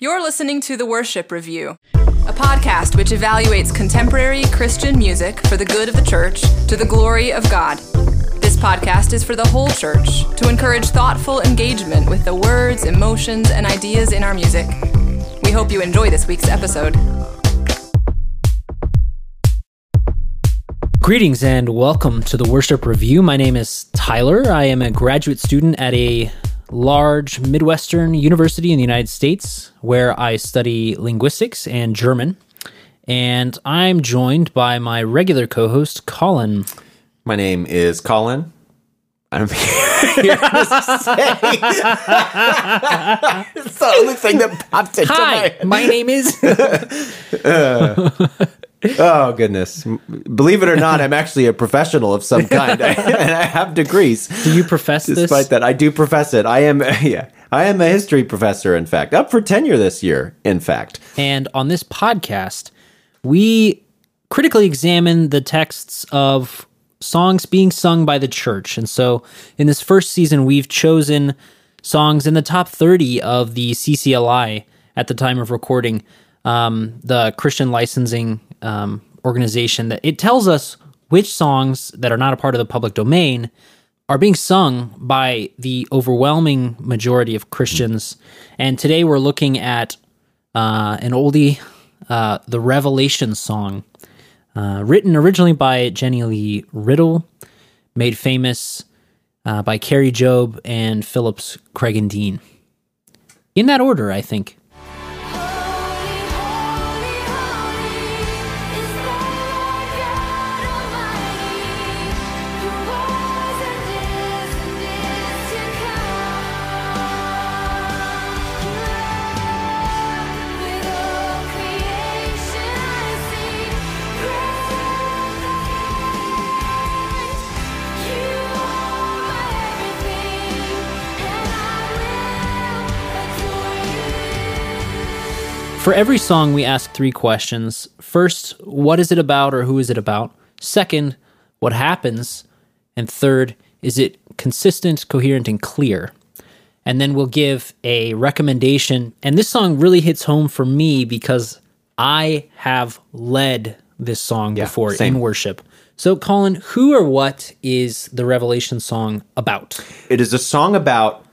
You're listening to The Worship Review, a podcast which evaluates contemporary Christian music for the good of the church to the glory of God. This podcast is for the whole church to encourage thoughtful engagement with the words, emotions, and ideas in our music. We hope you enjoy this week's episode. Greetings and welcome to the Worship Review. My name is Tyler. I am a graduate student at a large Midwestern university in the United States where I study linguistics and German. And I'm joined by my regular co host, Colin. My name is Colin. I'm here to say it's the only thing that popped into Hi, my my name is. Uh, Oh goodness! Believe it or not, I'm actually a professional of some kind, and I have degrees. Do you profess Despite this? that, I do profess it. I am, yeah, I am a history professor. In fact, up for tenure this year. In fact, And on this podcast, we critically examine the texts of songs being sung by the church. And so in this first season, we've chosen songs in the top 30 of the CCLI at the time of recording, um, the Christian licensing um, organization, that it tells us which songs that are not a part of the public domain are being sung by the overwhelming majority of Christians. And today we're looking at uh, an oldie, uh, the Revelation song, uh, written originally by Jenny Lee Riddle, made famous uh, by Kari Jobe and Phillips Craig and Dean. In that order, I think. For every song, we ask three questions. First, what is it about or who is it about? Second, what happens? And third, is it consistent, coherent, and clear? And then we'll give a recommendation. And this song really hits home for me because I have led this song before same. in worship. So, Colin, who or what is the Revelation song about? it is a song about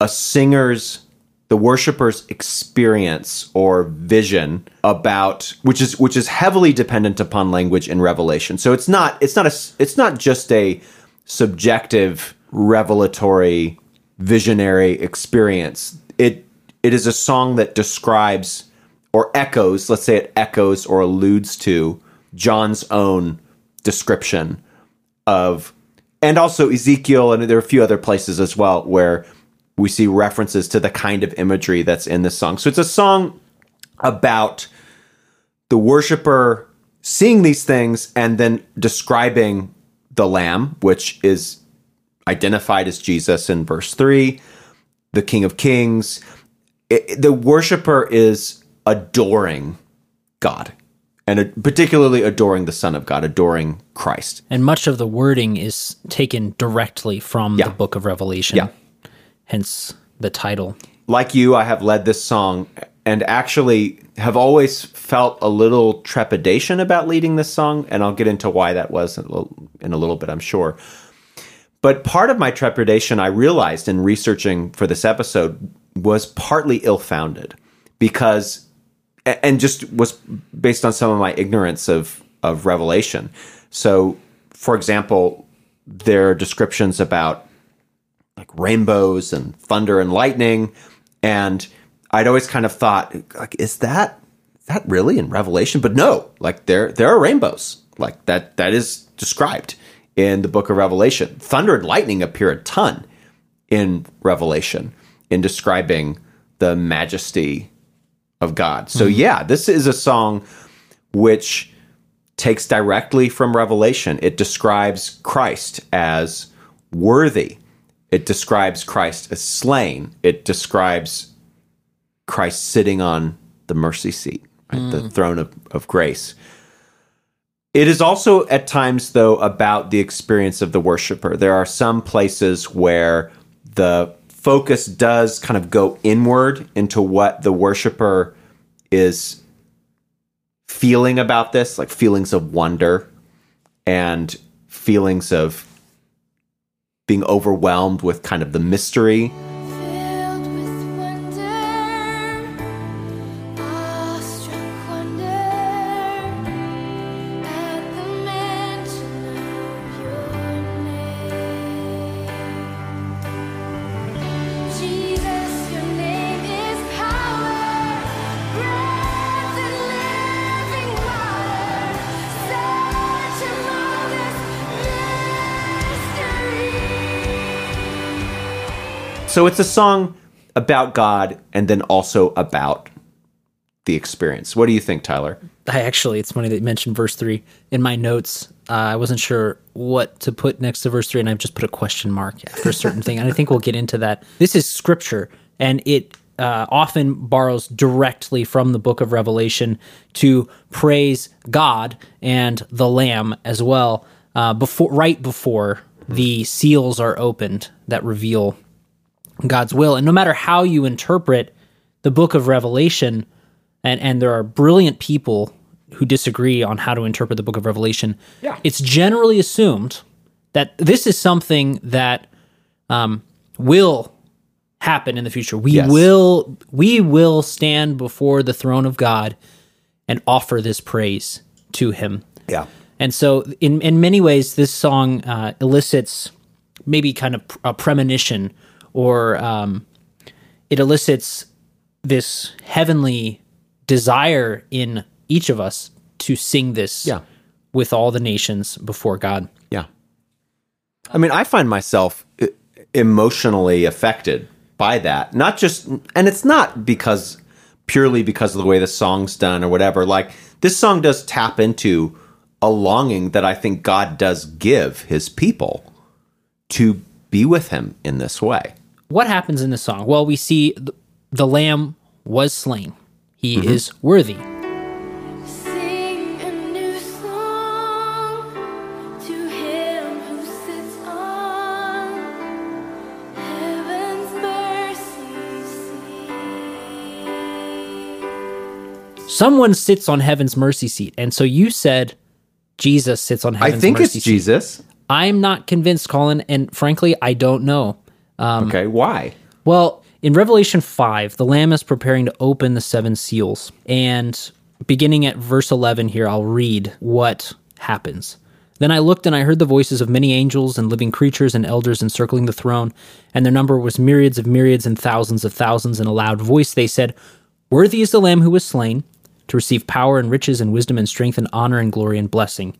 a singer's, the worshiper's experience or vision about which is which is heavily dependent upon language and Revelation. So it's not it's not a it's not just a subjective revelatory visionary experience. It it is a song that describes or echoes, let's say it echoes or alludes to John's own description of and also Ezekiel and there are a few other places as well where we see references to the kind of imagery that's in this song. So it's a song about the worshiper seeing these things and then describing the lamb which is identified as Jesus in verse 3, the king of kings. It- the worshiper is adoring God and particularly adoring the son of God, adoring Christ. And much of the wording is taken directly from Yeah. the book of Revelation. Yeah. Hence the title. like you, I have led this song and actually have always felt a little trepidation about leading this song. And I'll get into why that was in a little, in a little bit, I'm sure. But part of my trepidation, I realized in researching for this episode, was partly ill founded because, and just was based on some of my ignorance of, of Revelation. So, for example, there are descriptions about like rainbows and thunder and lightning and i'd always kind of thought like is that is that really in revelation but no like there there are rainbows like that that is described in the book of revelation thunder and lightning appear a ton in revelation in describing the majesty of god so mm-hmm. yeah this is a song which takes directly from Revelation. It describes Christ as worthy. It describes Christ as slain. It describes Christ sitting on the mercy seat, right? the mm. throne of, of grace. It is also at times, though, about the experience of the worshiper. There are some places where the focus does kind of go inward into what the worshiper is feeling about this, like feelings of wonder and feelings of being overwhelmed with kind of the mystery. So it's a song about God and then also about the experience. What do you think, Tyler? I actually, it's funny that you mentioned verse three in my notes. Uh, I wasn't sure what to put next to verse three, and I've just put a question mark after a certain thing. And I think we'll get into that. This is scripture, and it uh, often borrows directly from the book of Revelation to praise God and the Lamb as well. Uh, before, right before the seals are opened that reveal God's will. And no matter how you interpret the book of Revelation, and, and there are brilliant people who disagree on how to interpret the book of Revelation, Yeah. it's generally assumed that this is something that um, will happen in the future. We Yes. will we will stand before the throne of God and offer this praise to him. Yeah. And so, in in many ways, this song uh, elicits maybe kind of a premonition, or um, it elicits this heavenly desire in each of us to sing this Yeah. with all the nations before God. Yeah. I mean, I find myself e- emotionally affected by that. Not just, and it's not because purely because of the way the song's done or whatever. Like, this song does tap into a longing that I think God does give his people to be with him in this way. What happens in the song? Well, we see the, the lamb was slain. He Mm-hmm. is worthy. Sing a new song to him who sits on heaven's mercy seat. Someone sits on heaven's mercy seat. And so you said Jesus sits on heaven's mercy seat. I think it's seat. Jesus. I'm not convinced, Colin, and frankly, I don't know. Um, okay, why? Well, in Revelation 5, the Lamb is preparing to open the seven seals. And beginning at verse 11 here, I'll read what happens. Then I looked and I heard the voices of many angels and living creatures and elders encircling the throne, and their number was myriads of myriads and thousands of thousands. In a loud voice they said, Worthy is the Lamb who was slain to receive power and riches and wisdom and strength and honor and glory and blessing.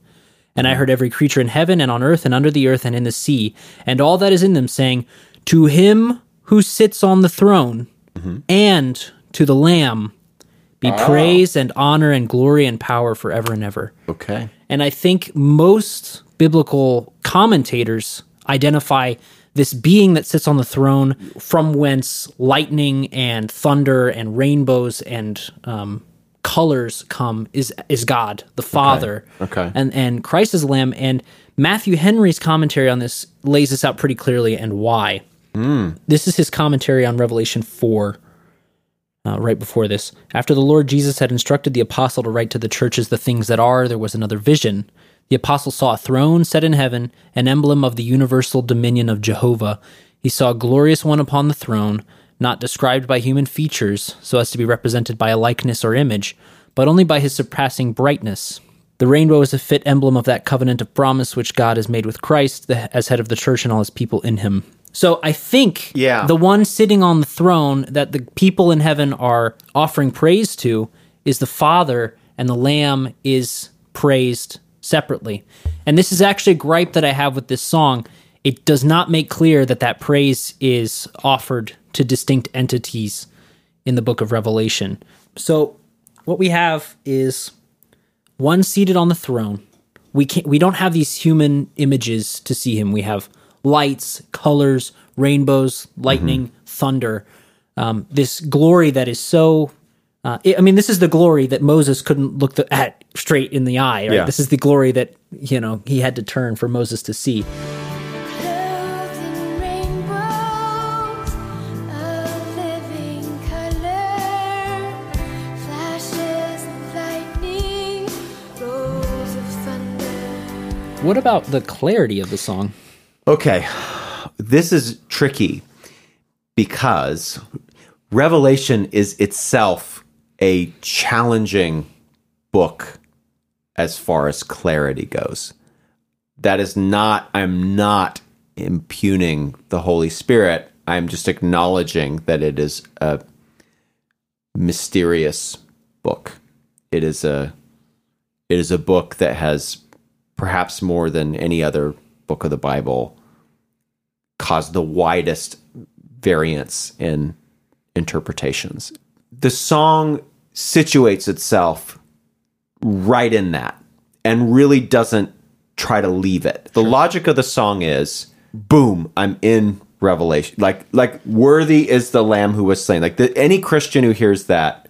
And I heard every creature in heaven and on earth and under the earth and in the sea, and all that is in them, saying, To him who sits on the throne and to the Lamb be praise and honor and glory and power forever and ever. Okay. And I think most biblical commentators identify this being that sits on the throne from whence lightning and thunder and rainbows and um, colors come is is God, the Father. Okay. And and Christ is the Lamb. And Matthew Henry's commentary on this lays this out pretty clearly and why. This is his commentary on Revelation 4 uh, right before this. After the Lord Jesus had instructed the apostle to write to the churches the things that are, there was another vision. The apostle saw a throne set in heaven, an emblem of the universal dominion of Jehovah. He saw a glorious one upon the throne, not described by human features, so as to be represented by a likeness or image, but only by his surpassing brightness. The rainbow is a fit emblem of that covenant of promise which God has made with Christ the, as head of the church and all his people in him. So I think Yeah. the one sitting on the throne that the people in heaven are offering praise to is the Father, and the Lamb is praised separately. And this is actually a gripe that I have with this song. It does not make clear that that praise is offered to distinct entities in the book of Revelation. So what we have is one seated on the throne. We can't we don't have these human images to see him. We have lights, colors, rainbows, lightning, mm-hmm. thunder. Um, this glory that is so. Uh, it, I mean, this is the glory that Moses couldn't look the, at straight in the eye. Right? Yeah. This is the glory that you know he had to turn for Moses to see. What about the clarity of the song? Okay, this is tricky because Revelation is itself a challenging book as far as clarity goes. That is not, I'm not impugning the Holy Spirit. I'm just acknowledging that it is a mysterious book. It is a it is a book that has perhaps more than any other book of the Bible caused the widest variance in interpretations. The song situates itself right in that and really doesn't try to leave it. The logic of the song is boom, I'm in Revelation. Like like worthy is the lamb who was slain. Like the, any Christian who hears that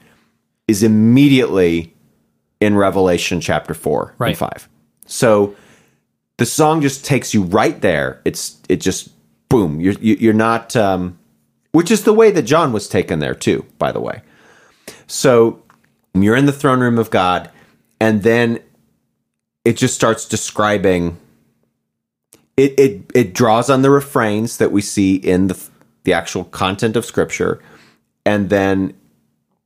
is immediately in Revelation chapter 4 Right. and 5. So the song just takes you right there. It's it just boom. You're you- you're not um which is the way that John was taken there too, by the way. So you're in the throne room of God, and then it just starts describing. It it it draws on the refrains that we see in the the actual content of Scripture, and then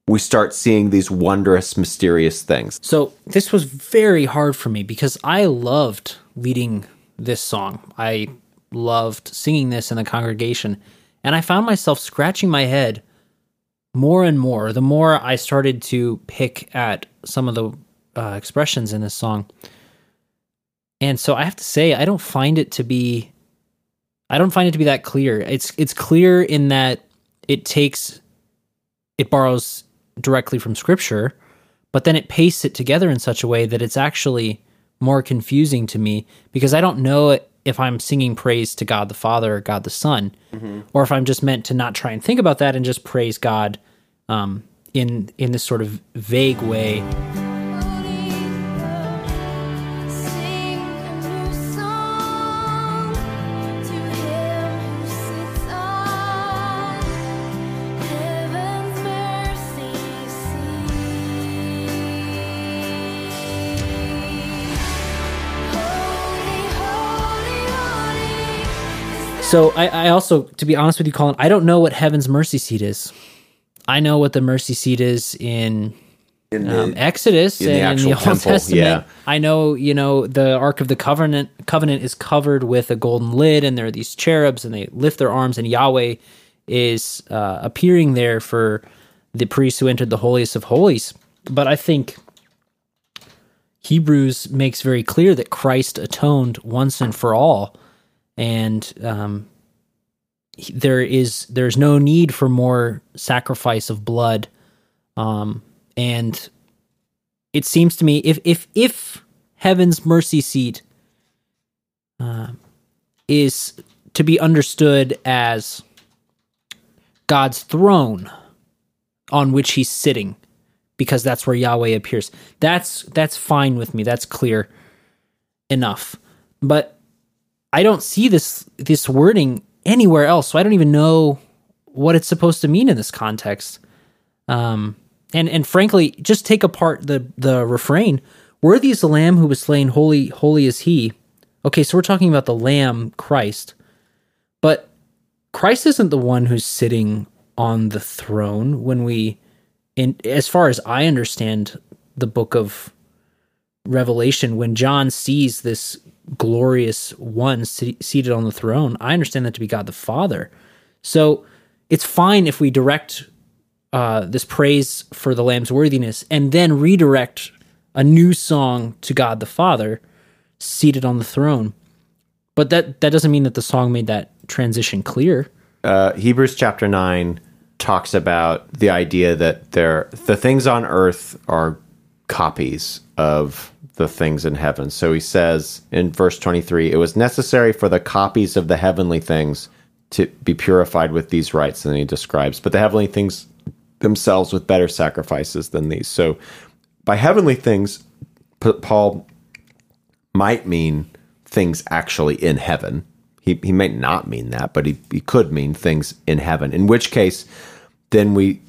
we start seeing these wondrous, mysterious things. So this was very hard for me because I loved leading this song. I loved singing this in the congregation, and I found myself scratching my head more and more the more I started to pick at some of the uh, expressions in this song. And so I have to say, I don't find it to be, I don't find it to be that clear. It's it's clear in that it takes, it borrows directly from Scripture, but then it pastes it together in such a way that it's actually more confusing to me because I don't know if I'm singing praise to God the Father or God the Son, or if I'm just meant to not try and think about that and just praise God um, in in this sort of vague way. So I, I also, to be honest with you, Colin, I don't know what heaven's mercy seat is. I know what the mercy seat is in In um, Exodus in the and in the Old temple, Testament. yeah. I know, you know, the Ark of the Covenant covenant is covered with a golden lid, and there are these cherubs, and they lift their arms, and Yahweh is uh, appearing there for the priests who entered the holiest of holies. But I think Hebrews makes very clear that Christ atoned once and for all, and um, there is there's no need for more sacrifice of blood. Um, and it seems to me if if if heaven's mercy seat uh, is to be understood as God's throne on which he's sitting because that's where Yahweh appears that's that's fine with me. That's clear enough. But I don't see this this wording anywhere else so I don't even know what it's supposed to mean in this context um, and and frankly, just take apart the the refrain. Worthy is the Lamb who was slain. Holy, holy is He. Okay, so we're talking about the Lamb, Christ, but Christ isn't the one who's sitting on the throne. When we, in as far as I understand the book of Revelation, when John sees this glorious one seated on the throne, I understand that to be God the Father. So it's fine if we direct uh, this praise for the Lamb's worthiness and then redirect a new song to God the Father seated on the throne. But that that doesn't mean that the song made that transition clear. uh, Hebrews chapter 9 talks about the idea that there the things on earth are copies of the things in heaven. So he says in verse 23, it was necessary for the copies of the heavenly things to be purified with these rites and he describes, but the heavenly things themselves with better sacrifices than these. So by heavenly things Paul might mean things actually in heaven. He, he might not mean that, but he, he could mean things in heaven. In which case, then we,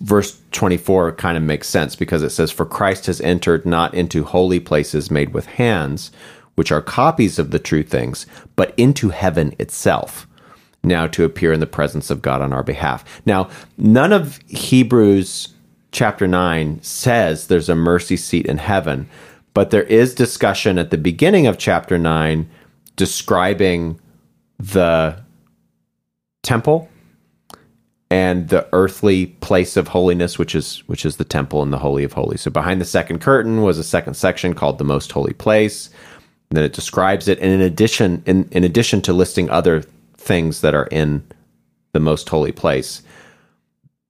verse 24 kind of makes sense because it says, For Christ has entered not into holy places made with hands, which are copies of the true things, but into heaven itself, now to appear in the presence of God on our behalf. Now, none of Hebrews chapter 9 says there's a mercy seat in heaven, but there is discussion at the beginning of chapter 9 describing the temple and the earthly place of holiness which is which is the temple and the holy of holies. So behind the second curtain was a second section called the most holy place. And then it describes it. And in addition in, in addition to listing other things that are in the most holy place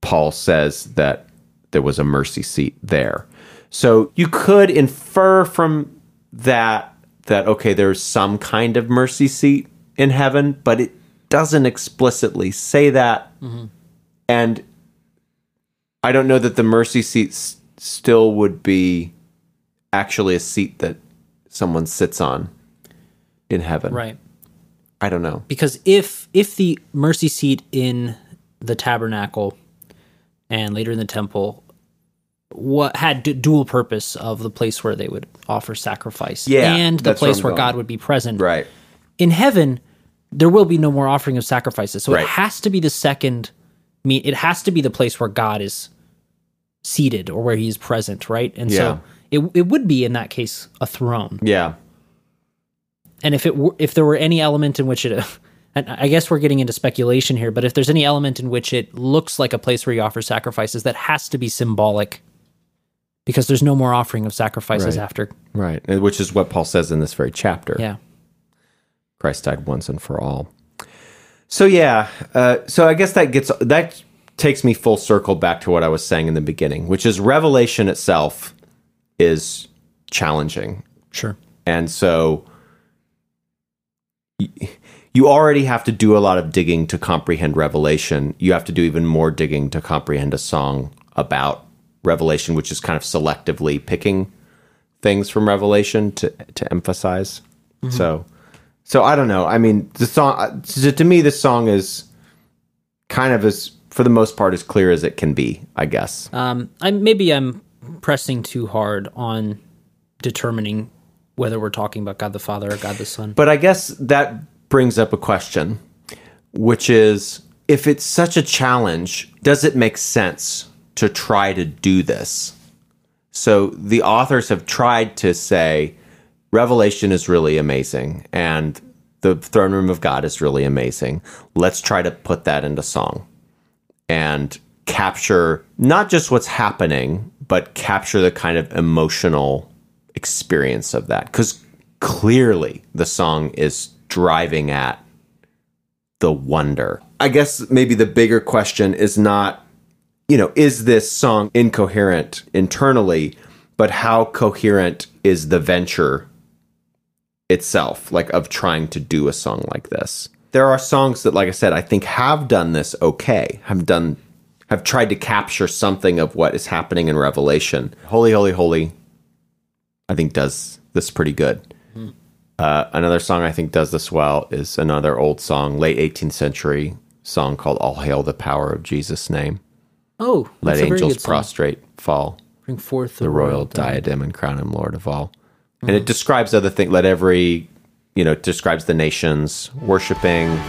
paul says that there was a mercy seat there. So you could infer from that that okay there's some kind of mercy seat in heaven but it doesn't explicitly say that mm-hmm. And I don't know that the mercy seat s- still would be actually a seat that someone sits on in heaven. Right. I don't know. because if if the mercy seat in the tabernacle and later in the temple what had d- dual purpose of the place where they would offer sacrifice Yeah, and the where place where. God would be present Right. in heaven there will be no more offering of sacrifices so Right. it has to be the second mean it has to be the place where God is seated or where he is present right and Yeah. so it, it would be in that case a throne Yeah. and if it were, if there were any element in which it and I guess we're getting into speculation here, but if there's any element in which it looks like a place where you offer sacrifices, that has to be symbolic because there's no more offering of sacrifices Right. after. Right. Which is what Paul says in this very chapter. Yeah. Christ died once and for all. So yeah, uh, so I guess that gets that takes me full circle back to what I was saying in the beginning, which is revelation itself is challenging. Sure. And so y- you already have to do a lot of digging to comprehend Revelation. You have to do even more digging to comprehend a song about Revelation, which is kind of selectively picking things from Revelation to to emphasize. So so I don't know. I mean, the song uh, to, to me this song is kind of as for the most part as clear as it can be, I guess. Um, I maybe I'm pressing too hard on determining whether we're talking about God the Father or God the Son. But I guess that brings up a question, which is if it's such a challenge, does it make sense to try to do this? So the authors have tried to say Revelation is really amazing and the throne room of God is really amazing. Let's try to put that into song and capture not just what's happening, but capture the kind of emotional experience of that. Because clearly the song is driving at the wonder. I guess maybe the bigger question is not, you know, is this song incoherent internally, but how coherent is the venture itself, like of trying to do a song like this. There are songs that, like I said, I think have done this okay, have done, have tried to capture something of what is happening in Revelation. Holy, Holy, Holy, I think does this pretty good. Uh, another song I think does this well is another old song, late 18th century song called All Hail the Power of Jesus' Name. Oh, Let that's a very angels prostrate fall Bring forth the, the royal diadem and crown him lord of all. And it describes other things. Let every, you know, describes the nations worshiping.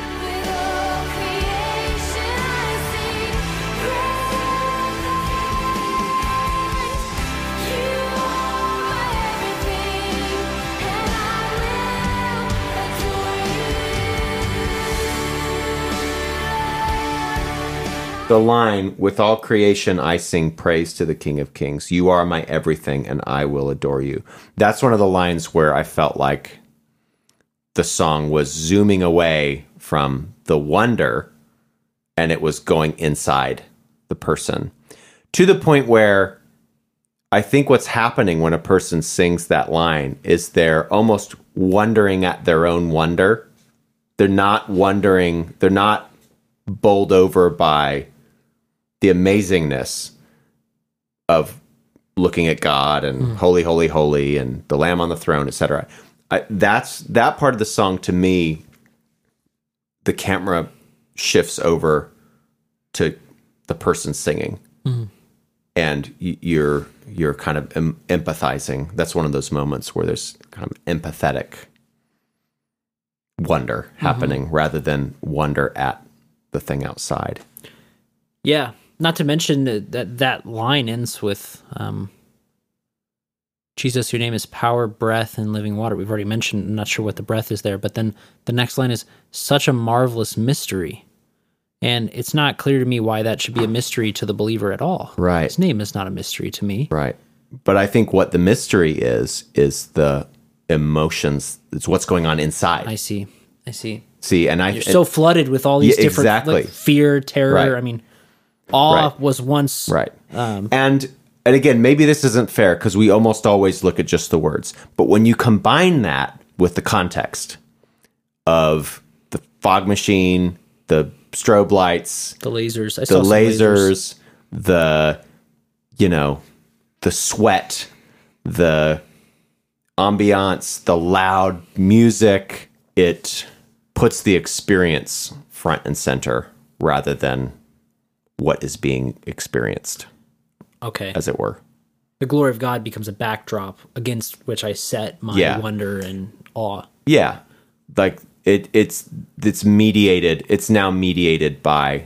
The line, with all creation I sing praise to the King of Kings. You are my everything and I will adore you. That's one of the lines where I felt like the song was zooming away from the wonder and it was going inside the person to the point where I think what's happening when a person sings that line is they're almost wondering at their own wonder. They're not wondering, they're not bowled over by the amazingness of looking at God and hmm. holy, holy, holy, and the Lamb on the throne, etc. That's that part of the song to me. The camera shifts over to the person singing, hmm. and you're you're kind of em- empathizing. That's one of those moments where there's kind of empathetic wonder mm-hmm. happening rather than wonder at the thing outside. Yeah. Not to mention that that, that line ends with um, Jesus, your name is power, breath, and living water. We've already mentioned, I'm not sure what the breath is there, but then the next line is such a marvelous mystery. And it's not clear to me why that should be a mystery to the believer at all. Right. His name is not a mystery to me. Right. But I think what the mystery is is the emotions. It's what's going on inside. I see. I see. See, and I You're so flooded with all these Yeah, different exactly. like, fear, terror. Right. I mean, awe Right. was once Right. Um, and and again, maybe this isn't fair because we almost always look at just the words. But when you combine that with the context of the fog machine, the strobe lights, the lasers. I the some lasers, the you know, the sweat, the ambiance, the loud music, it puts the experience front and center rather than what is being experienced, Okay. as it were. the glory of God becomes a backdrop against which I set my Yeah. wonder and awe. Yeah. Like it it's it's mediated. It's now mediated by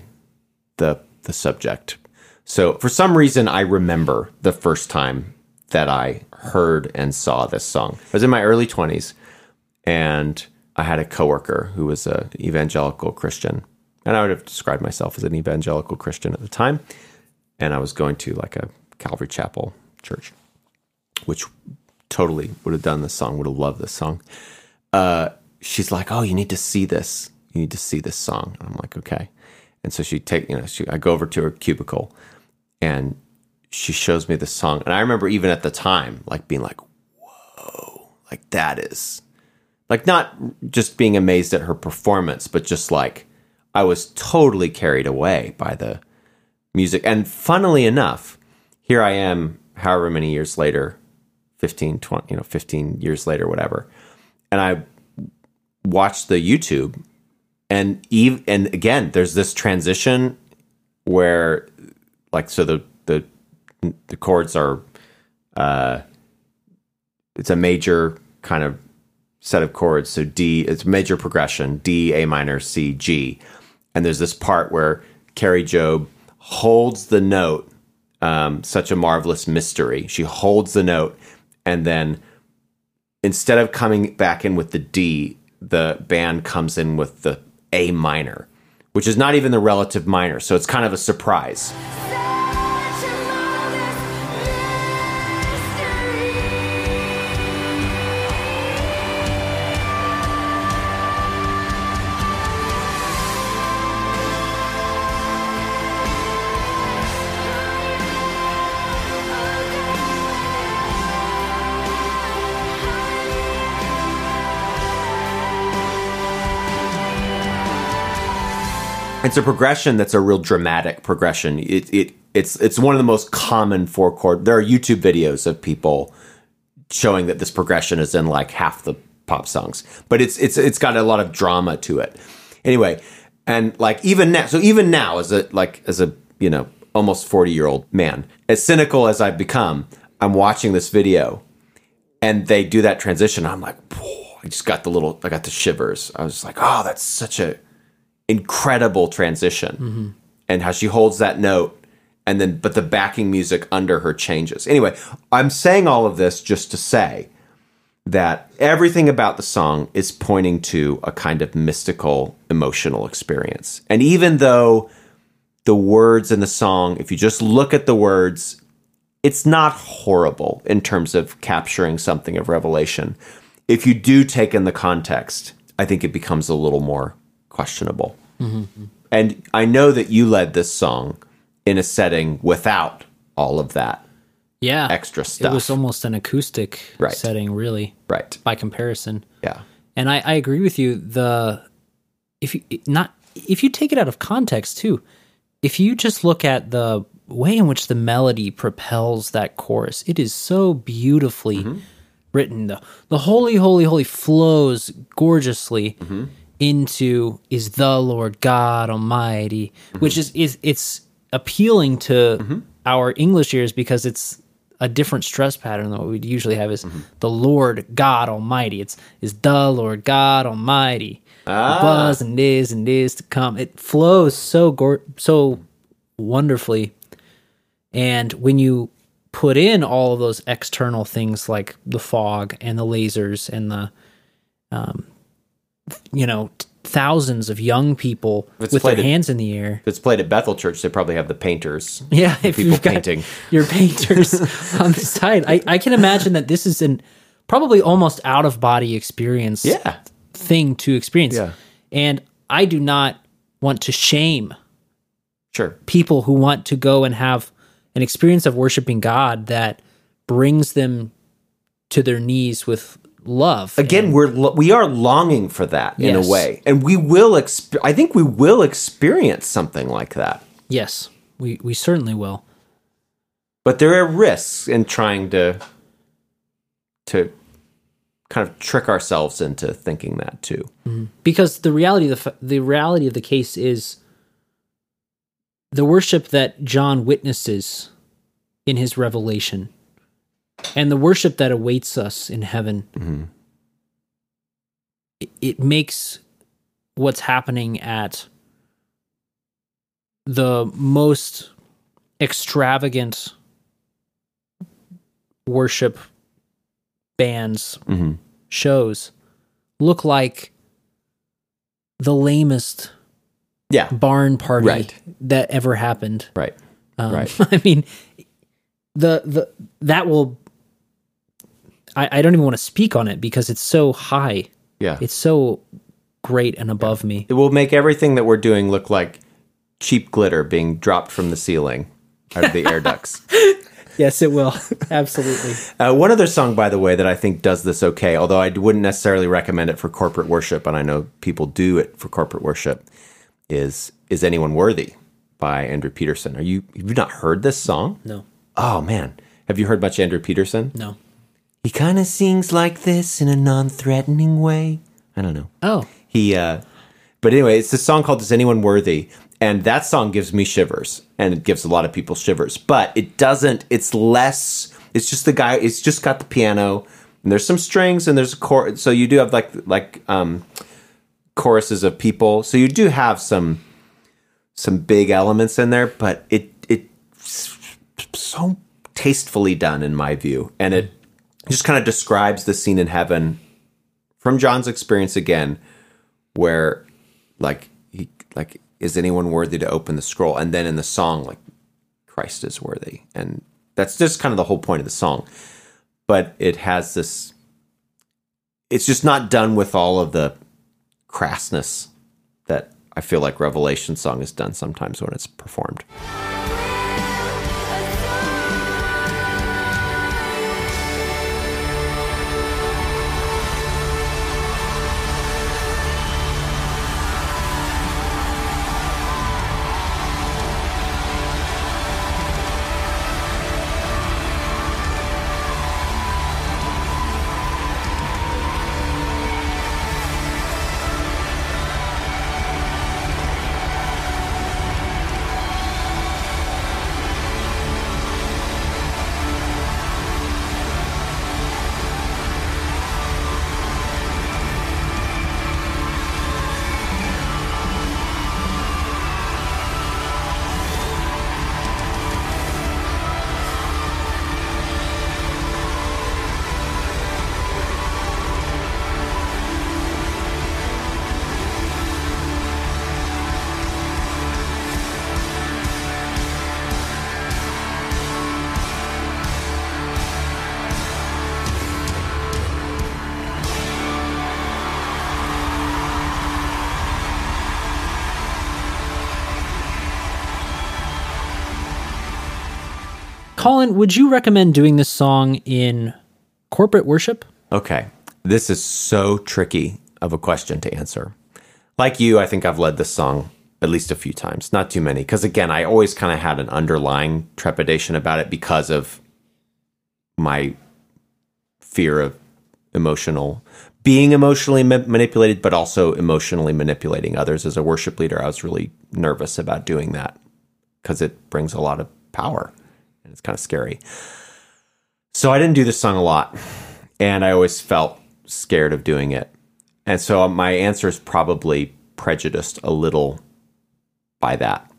the the subject. So for some reason I remember the first time that I heard and saw this song. I was in my early 20s and I had a coworker who was a evangelical Christian. And I would have described myself as an evangelical Christian at the time. And I was going to like a Calvary Chapel church, which totally would have done this song, would have loved this song uh, she's like, "Oh, you need to see this. You need to see this song." I'm like, "Okay." And so she take, you know, she I go over to her cubicle, and she shows me the song, and I remember even at the time, like being like, "Whoa!" Like that is, like not just being amazed at her performance, but just like I was totally carried away by the music. And funnily enough, here I am, however many years later, 15, 20, you know, 15 years later, whatever and I watched the YouTube, and Eve, and again, there's this transition where, like, so the the the chords are, uh, it's a major kind of set of chords. So D, it's major progression: D, A minor, C, G, and there's this part where Kari Jobe holds the note. Um, such a marvelous mystery. She holds the note, and then instead of coming back in with the D, the band comes in with the A minor, which is not even the relative minor. So it's kind of a surprise. It's a progression that's a real dramatic progression. It, it it's it's one of the most common four chord. There are YouTube videos of people showing that this progression is in like half the pop songs, but it's it's it's got a lot of drama to it. Anyway, and like even now, so even now as a like as a you know almost forty year old man, as cynical as I've become, I'm watching this video, and they do that transition. I'm like, I just got the little, I got the shivers. I was like, oh, that's such a incredible transition. Mm-hmm. And how she holds that note and then but the backing music under her changes. Anyway i'm saying all of this just to say that everything about the song is pointing to a kind of mystical emotional experience. And even though the words in the song if you just look at the words it's not horrible in terms of capturing something of revelation. If you do take in the context i think it becomes a little more questionable and I know that you led this song in a setting without all of that Yeah. extra stuff. It was almost an acoustic Right. setting, really, right. by comparison. Yeah. And I, I agree with you. The if you not if you take it out of context too, if you just look at the way in which the melody propels that chorus, it is so beautifully mm-hmm. written. The the holy, holy, holy flows gorgeously mm-hmm. Into is the Lord God Almighty, which is is it's appealing to mm-hmm. our English ears because it's a different stress pattern than what we'd usually have is mm-hmm. the Lord God Almighty. It's is the Lord God Almighty. Ah. was and is and is to come. It flows so gor- so wonderfully, and when you put in all of those external things like the fog and the lasers and the, um, you know, thousands of young people with their played at- hands in the air. If it's played at Bethel Church, they probably have the painters. Yeah, if people you've got painting. your painters on the side, I, I can imagine that this is an probably almost out of body experience Yeah. thing to experience. Yeah. And I do not want to shame Sure. people who want to go and have an experience of worshiping God that brings them to their knees with love. Again, we're lo- we are longing for that in a way, and we will. Exp- I think we will experience something like that. yes, we we certainly will. But there are risks in trying to to kind of trick ourselves into thinking that too. Mm-hmm. because the reality of the the reality of the case is the worship that John witnesses in his revelation and the worship that awaits us in heaven it, it makes what's happening at the most extravagant worship bands shows look like the lamest Yeah. barn party Right. that ever happened. Right. Um, Right. I mean, the the that will. I, I don't even want to speak on it because it's so high. Yeah. It's so great and above me. it will make everything that we're doing look like cheap glitter being dropped from the ceiling out of the air ducts. Yes, it will. Absolutely. Uh, one other song, by the way, that I think does this okay, although I wouldn't necessarily recommend it for corporate worship, and I know people do it for corporate worship, is "Is Anyone Worthy" by Andrew Peterson. Are you have you not heard this song? No. Oh man, have you heard much Andrew Peterson? No. He kind of sings like this in a non-threatening way. I don't know. Oh. He, uh, but anyway, it's a song called "Is Anyone Worthy," and that song gives me shivers, and it gives a lot of people shivers. But it doesn't. It's less. It's just the guy. It's just got the piano, and there's some strings, and there's a chord. So you do have like like um, choruses of people. So you do have some some big elements in there, but it it's so tastefully done in my view, and it just kind of describes the scene in heaven from John's experience again, where like he like is anyone worthy to open the scroll, and then in the song like Christ is worthy, and that's just kind of the whole point of the song. But it has this. It's just not done with all of the crassness that I feel like Revelation song is done sometimes when it's performed. Colin, would you recommend doing this song in corporate worship? Okay. This is so tricky of a question to answer. Like you, I think I've led this song at least a few times, not too many. Because again, I always kind of had an underlying trepidation about it because of my fear of emotional, being emotionally ma- manipulated, but also emotionally manipulating others. As a worship leader, I was really nervous about doing that because it brings a lot of power it's kind of scary. So I didn't do this song a lot and I always felt scared of doing it. And so my answer is probably prejudiced a little by that.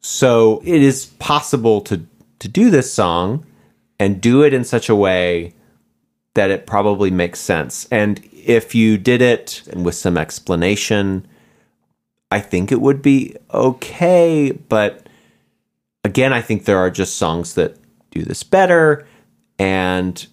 So it is possible to to do this song and do it in such a way that it probably makes sense. And if you did it with some explanation, I think it would be okay, but again, I think there are just songs that do this better and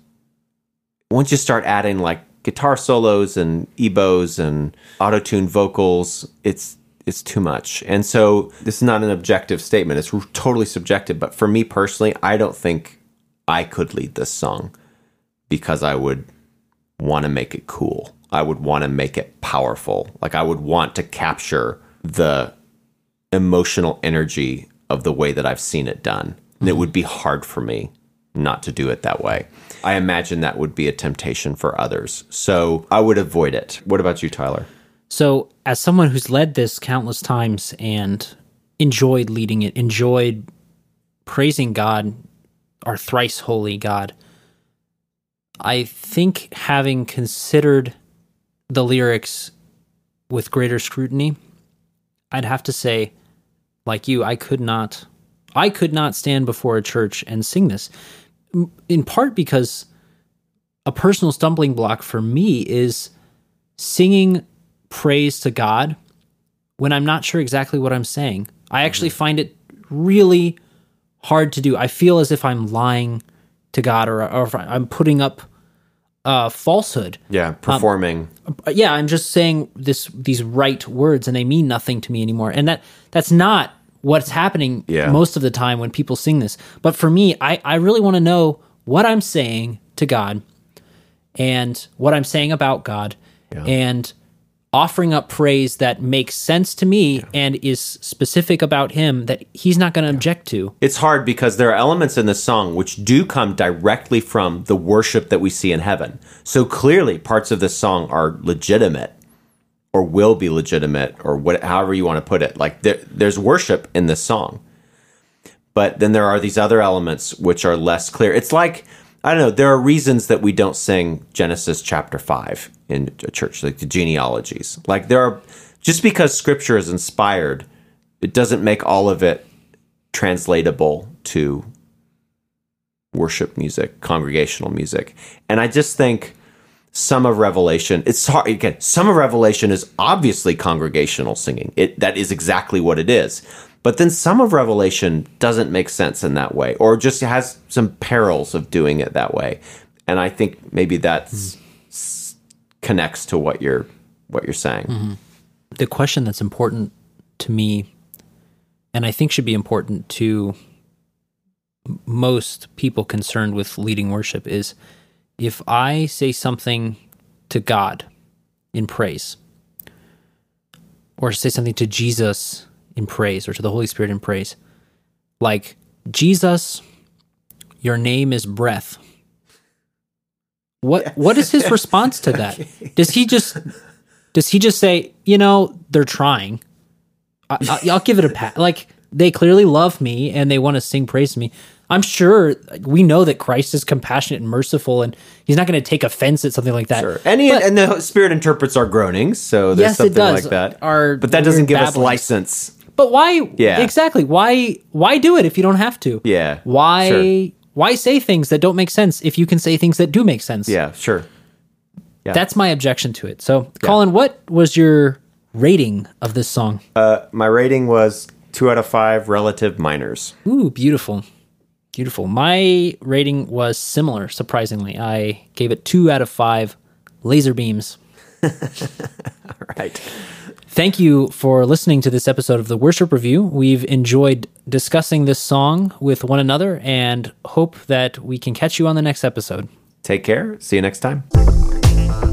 once you start adding like guitar solos and EBows and auto-tuned vocals, it's it's too much. And so this is not an objective statement. It's totally subjective, but for me personally, I don't think I could lead this song because I would want to make it cool. I would want to make it powerful. Like I would want to capture the emotional energy of the way that I've seen it done. And it would be hard for me not to do it that way. I imagine that would be a temptation for others. So I would avoid it. What about you, Tyler? So, as someone who's led this countless times and enjoyed leading it, enjoyed praising God, our thrice holy God, I think having considered the lyrics with greater scrutiny, I'd have to say, like you, I could not, I could not stand before a church and sing this. In part because a personal stumbling block for me is singing praise to God when I'm not sure exactly what I'm saying. I actually find it really hard to do. I feel as if I'm lying to God or, or if I'm putting up uh, falsehood. Yeah, performing. Uh, yeah, I'm just saying this these right words and they mean nothing to me anymore. And that that's not what's happening Yeah. most of the time when people sing this. But for me, I, I really want to know what I'm saying to God and what I'm saying about God and offering up praise that makes sense to me and is specific about him that he's not going to object to. it's hard because there are elements in the song which do come directly from the worship that we see in heaven. So clearly, parts of this song are legitimate or will be legitimate or what, however you want to put it. Like there, there's worship in this song. But then there are these other elements which are less clear. It's like, I don't know, there are reasons that we don't sing Genesis chapter 5 in a church, like the genealogies. Like there are, just because scripture is inspired, it doesn't make all of it translatable to worship music, congregational music. And I just think some of Revelation, it's hard again, some of Revelation is obviously congregational singing. It that is exactly what it is. But then some of Revelation doesn't make sense in that way, or just has some perils of doing it that way. And I think maybe that s hmm. connects to what you're what you're saying. Mm-hmm. the question that's important to me and i think should be important to most people concerned with leading worship is if i say something to god in praise or say something to jesus in praise or to the holy spirit in praise like jesus your name is breath what what is his response to that does he just does he just say, you know, they're trying? I, I, I'll give it a pat. Like they clearly love me and they want to sing praise to me. I'm sure like, we know that Christ is compassionate and merciful, and He's not going to take offense at something like that. Sure. And, he, But- and the Spirit interprets our groanings, so there's Yes, it something does. like that. Our but that doesn't give us license. But why? Yeah. exactly. Why? Why do it if you don't have to? Yeah, Why? sure. Why say things that don't make sense if you can say things that do make sense? Yeah, sure. Yeah. That's my objection to it. So, Colin, what was your rating of this song? Uh, my rating was two out of five relative minors. Ooh, beautiful. Beautiful. My rating was similar, surprisingly. I gave it two out of five laser beams. All right. Thank you for listening to this episode of the Worship Review. We've enjoyed discussing this song with one another and hope that we can catch you on the next episode. Take care. See you next time.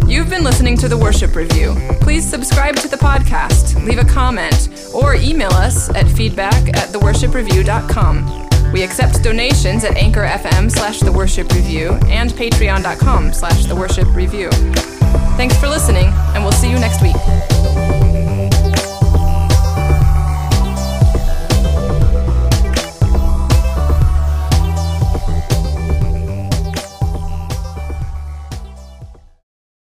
You've been listening to the Worship Review. Please subscribe to the podcast, leave a comment, or email us at feedback at theworshipreview.com. We accept donations at Anchor FM slash The Worship Review and patreon.com slash The Worship Review. Thanks for listening, and we'll see you next week.